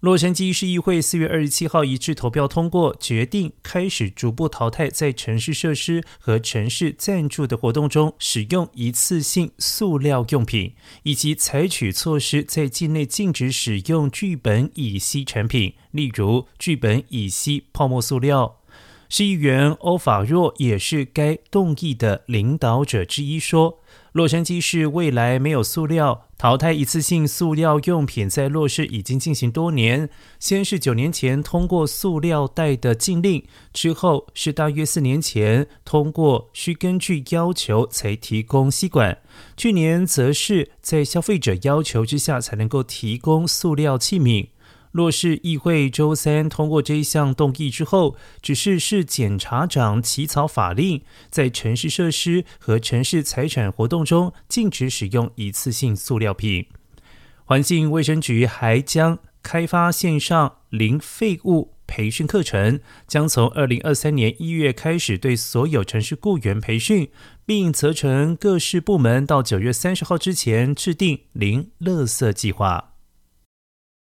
洛杉矶市议会四月二十七号一致投票通过，决定开始逐步淘汰在城市设施和城市赞助的活动中使用一次性塑料用品，以及采取措施在境内禁止使用聚苯乙烯产品，例如聚苯乙烯泡沫塑料。市议员欧法若也是该动议的领导者之一，说。洛杉矶市未来没有塑料淘汰一次性塑料用品，在洛市已经进行多年。先是九年前通过塑料袋的禁令，之后是大约四年前通过需根据要求才提供吸管，去年则是在消费者要求之下才能够提供塑料器皿。洛市议会周三通过这一项动议之后，指示市检察长起草法令，在城市设施和城市财产活动中禁止使用一次性塑料瓶。环境卫生局还将开发线上零废物培训课程，将从二零二三年一月开始对所有城市雇员培训，并责成各市部门到九月三十号之前制定零垃圾计划。